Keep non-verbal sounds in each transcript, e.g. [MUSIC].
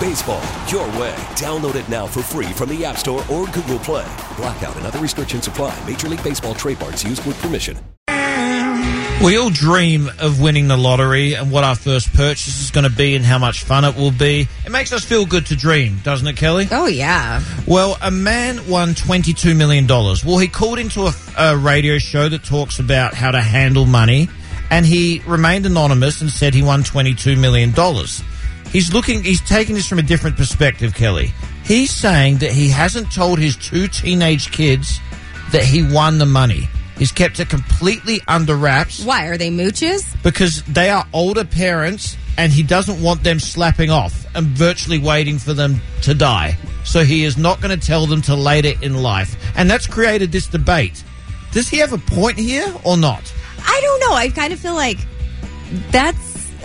Baseball, your way. Download it now for free from the App Store or Google Play. Blackout and other restrictions apply. Major League Baseball trademarks used with permission. We all dream of winning the lottery and what our first purchase is going to be and how much fun it will be. It makes us feel good to dream, doesn't it, Kelli? Oh, yeah. Well, a man won $22 million. Well, he called into a, a radio show that talks about how to handle money, and he remained anonymous and said he won $22 million. He's looking, he's taking this from a different perspective, Kelli. He's saying that he hasn't told his two teenage kids that he won the money. He's kept it completely under wraps Why? Are they mooches? because they are older parents and he doesn't want them slapping off and virtually waiting for them to die. So he is not going to tell them till later in life. And that's created this debate. Does he have a point here or not? I don't know. I kind of feel like that's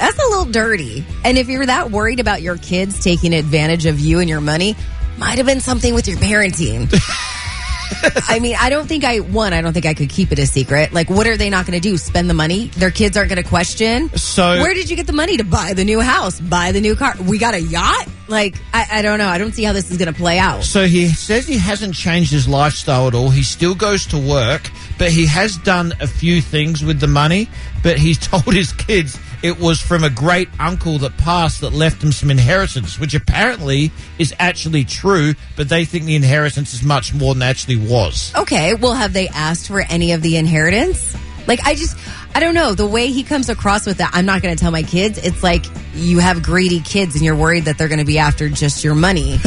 that's a little dirty. And if you're that worried about your kids taking advantage of you and your money, might have been something with your parenting. [LAUGHS] I mean, I don't think I one. I don't think I could keep it a secret. Like, what are they not going to do? Spend the money? Their kids aren't going to question. So- where did you get the money to buy the new house, buy the new car? We got a yacht. Like, I, I don't know. I don't see how this is going to play out. So he says he hasn't changed his lifestyle at all. He still goes to work, but he has done a few things with the money. But he's [LAUGHS] told his kids it was from a great uncle that passed that left him some inheritance, which apparently is actually true. But they think the inheritance is much more than actually was. Okay, well, have they asked for any of the inheritance? Like, I just, I don't know. The way he comes across with that, I'm not going to tell my kids. It's like you have greedy kids and you're worried that they're going to be after just your money. [LAUGHS]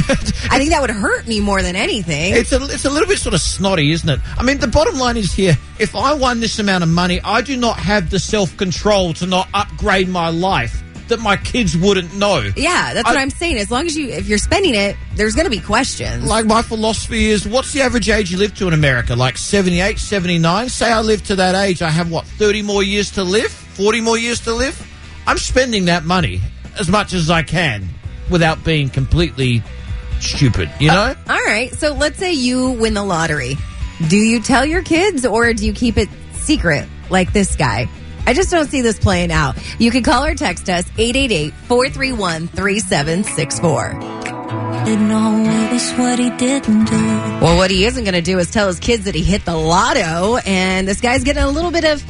I think that would hurt me more than anything. It's a, it's a little bit sort of snotty, isn't it? I mean, the bottom line is here if I won this amount of money, I do not have the self control to not upgrade my life that my kids wouldn't know. yeah, that's what I- I'm saying. As long as you, if you're spending it, there's going to be questions. Like my philosophy is what's the average age you live to in America? Like 78, 79? Say I live to that age, I have what, 30 more years to live? 40 more years to live? I'm spending that money as much as I can without being completely stupid, you know? Uh, all right. So let's say you win the lottery. Do you tell your kids or do you keep it secret like this guy? I just don't see this playing out. You can call or text us 888 431 3764. Didn't know it was what he didn't do. Well, what he isn't going to do is tell his kids that he hit the lotto, and this guy's getting a little bit of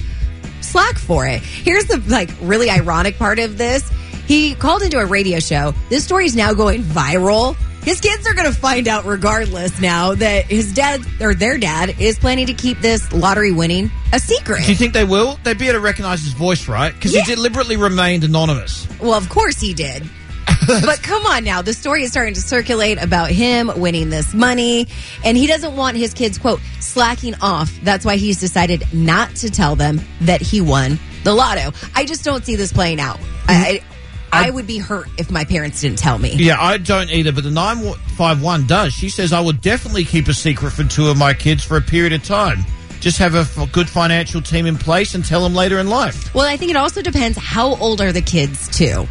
slack for it. Here's the like really ironic part of this. He called into a radio show. This story is now going viral. His kids are going to find out regardless now that his dad or their dad is planning to keep this lottery winning a secret. Do you think they will? They'd be able to recognize his voice, right? Because Yeah. he deliberately remained anonymous. Well, of course he did. [LAUGHS] but come on now, the story is starting to circulate about him winning this money, and he doesn't want his kids, quote, slacking off. That's why he's decided not to tell them that he won the lotto. I just don't see this playing out. I, I, I would be hurt if my parents didn't tell me. Yeah, I don't either, but the 951 does. She says, I would definitely keep a secret from two of my kids for a period of time. Just have a f- good financial team in place and tell them later in life. Well, I think it also depends how old are the kids, too.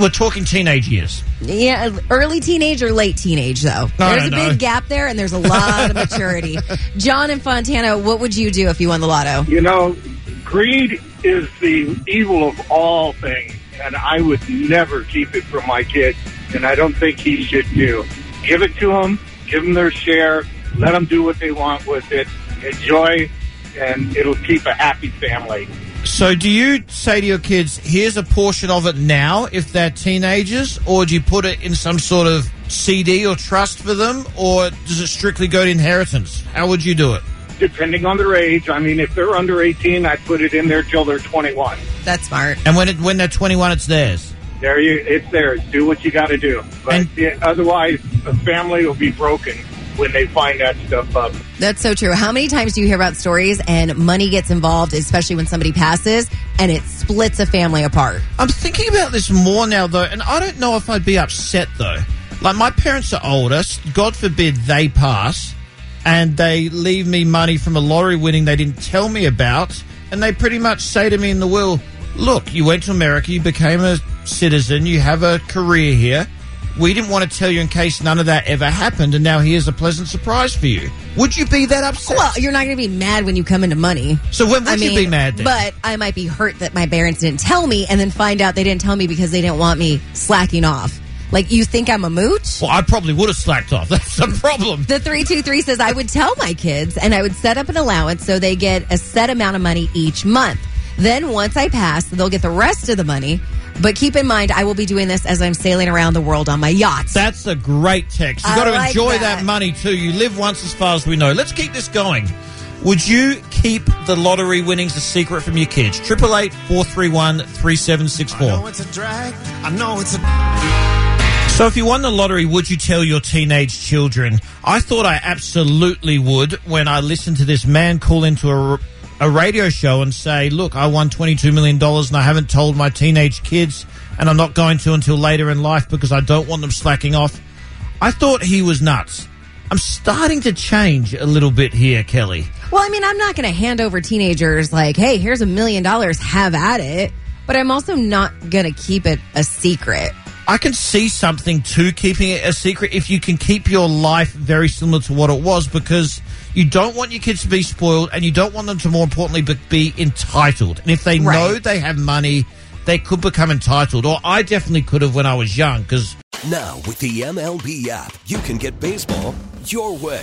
We're talking teenage years. Yeah, early teenage or late teenage, though. I there's a don't big gap there, and there's a lot of [LAUGHS] maturity. John and Fontana, what would you do if you won the lotto? You know, greed is the evil of all things, and I would never keep it from my kids, and I don't think he should do. Give it to them, give them their share, let them do what they want with it, enjoy, and it'll keep a happy family. So, do you say to your kids, here's a portion of it now if they're teenagers, or do you put it in some sort of CD or trust for them, or does it strictly go to inheritance? How would you do it? Depending on their age, I mean, if they're under 18, I'd put it in there till they're 21. That's smart. And when it, when they're 21, it's theirs. There you, it's theirs. Do what you got to do. But And- yeah, otherwise, the family will be broken when they find that stuff up. That's so true. How many times do you hear about stories and money gets involved, especially when somebody passes, and it splits a family apart? I'm thinking about this more now, though, and I don't know if I'd be upset, though. Like, my parents are older. God forbid they pass, and they leave me money from a lottery winning they didn't tell me about, and they pretty much say to me in the will, Look, you went to America, you became a citizen, you have a career here. We didn't want to tell you in case none of that ever happened, and now here's a pleasant surprise for you. Would you be that upset? Well, you're not going to be mad when you come into money. so when would I you mean, be mad then? But I might be hurt that my parents didn't tell me and then find out they didn't tell me because they didn't want me slacking off. Like, you think I'm a mooch? well, I probably would have slacked off. [LAUGHS] That's the problem. The 323 says I would tell my kids and I would set up an allowance so they get a set amount of money each month. Then once I pass, they'll get the rest of the money. But keep in mind, I will be doing this as I'm sailing around the world on my yachts. That's a great text. You've I got to like enjoy that. that. money too. You live once as far as we know. Let's keep this going. Would you keep the lottery winnings a secret from your kids? Triple eight four three one three seven six four. I know it's a drag. I know it's a. So, if you won the lottery, would you tell your teenage children? I thought I absolutely would when I listened to this man call into a, a radio show and say, Look, I won $22 million and I haven't told my teenage kids, and I'm not going to until later in life because I don't want them slacking off. I thought he was nuts. I'm starting to change a little bit here, Kelli. Well, I mean, I'm not going to hand over teenagers like, hey, here's a million dollars, have at it. But I'm also not going to keep it a secret. I can see something to keeping it a secret if you can keep your life very similar to what it was because you don't want your kids to be spoiled and you don't want them to, more importantly, be- be entitled. And if they Right. know they have money, they could become entitled. Or I definitely could have when I was young because Now, with the MLB app, you can get baseball your way.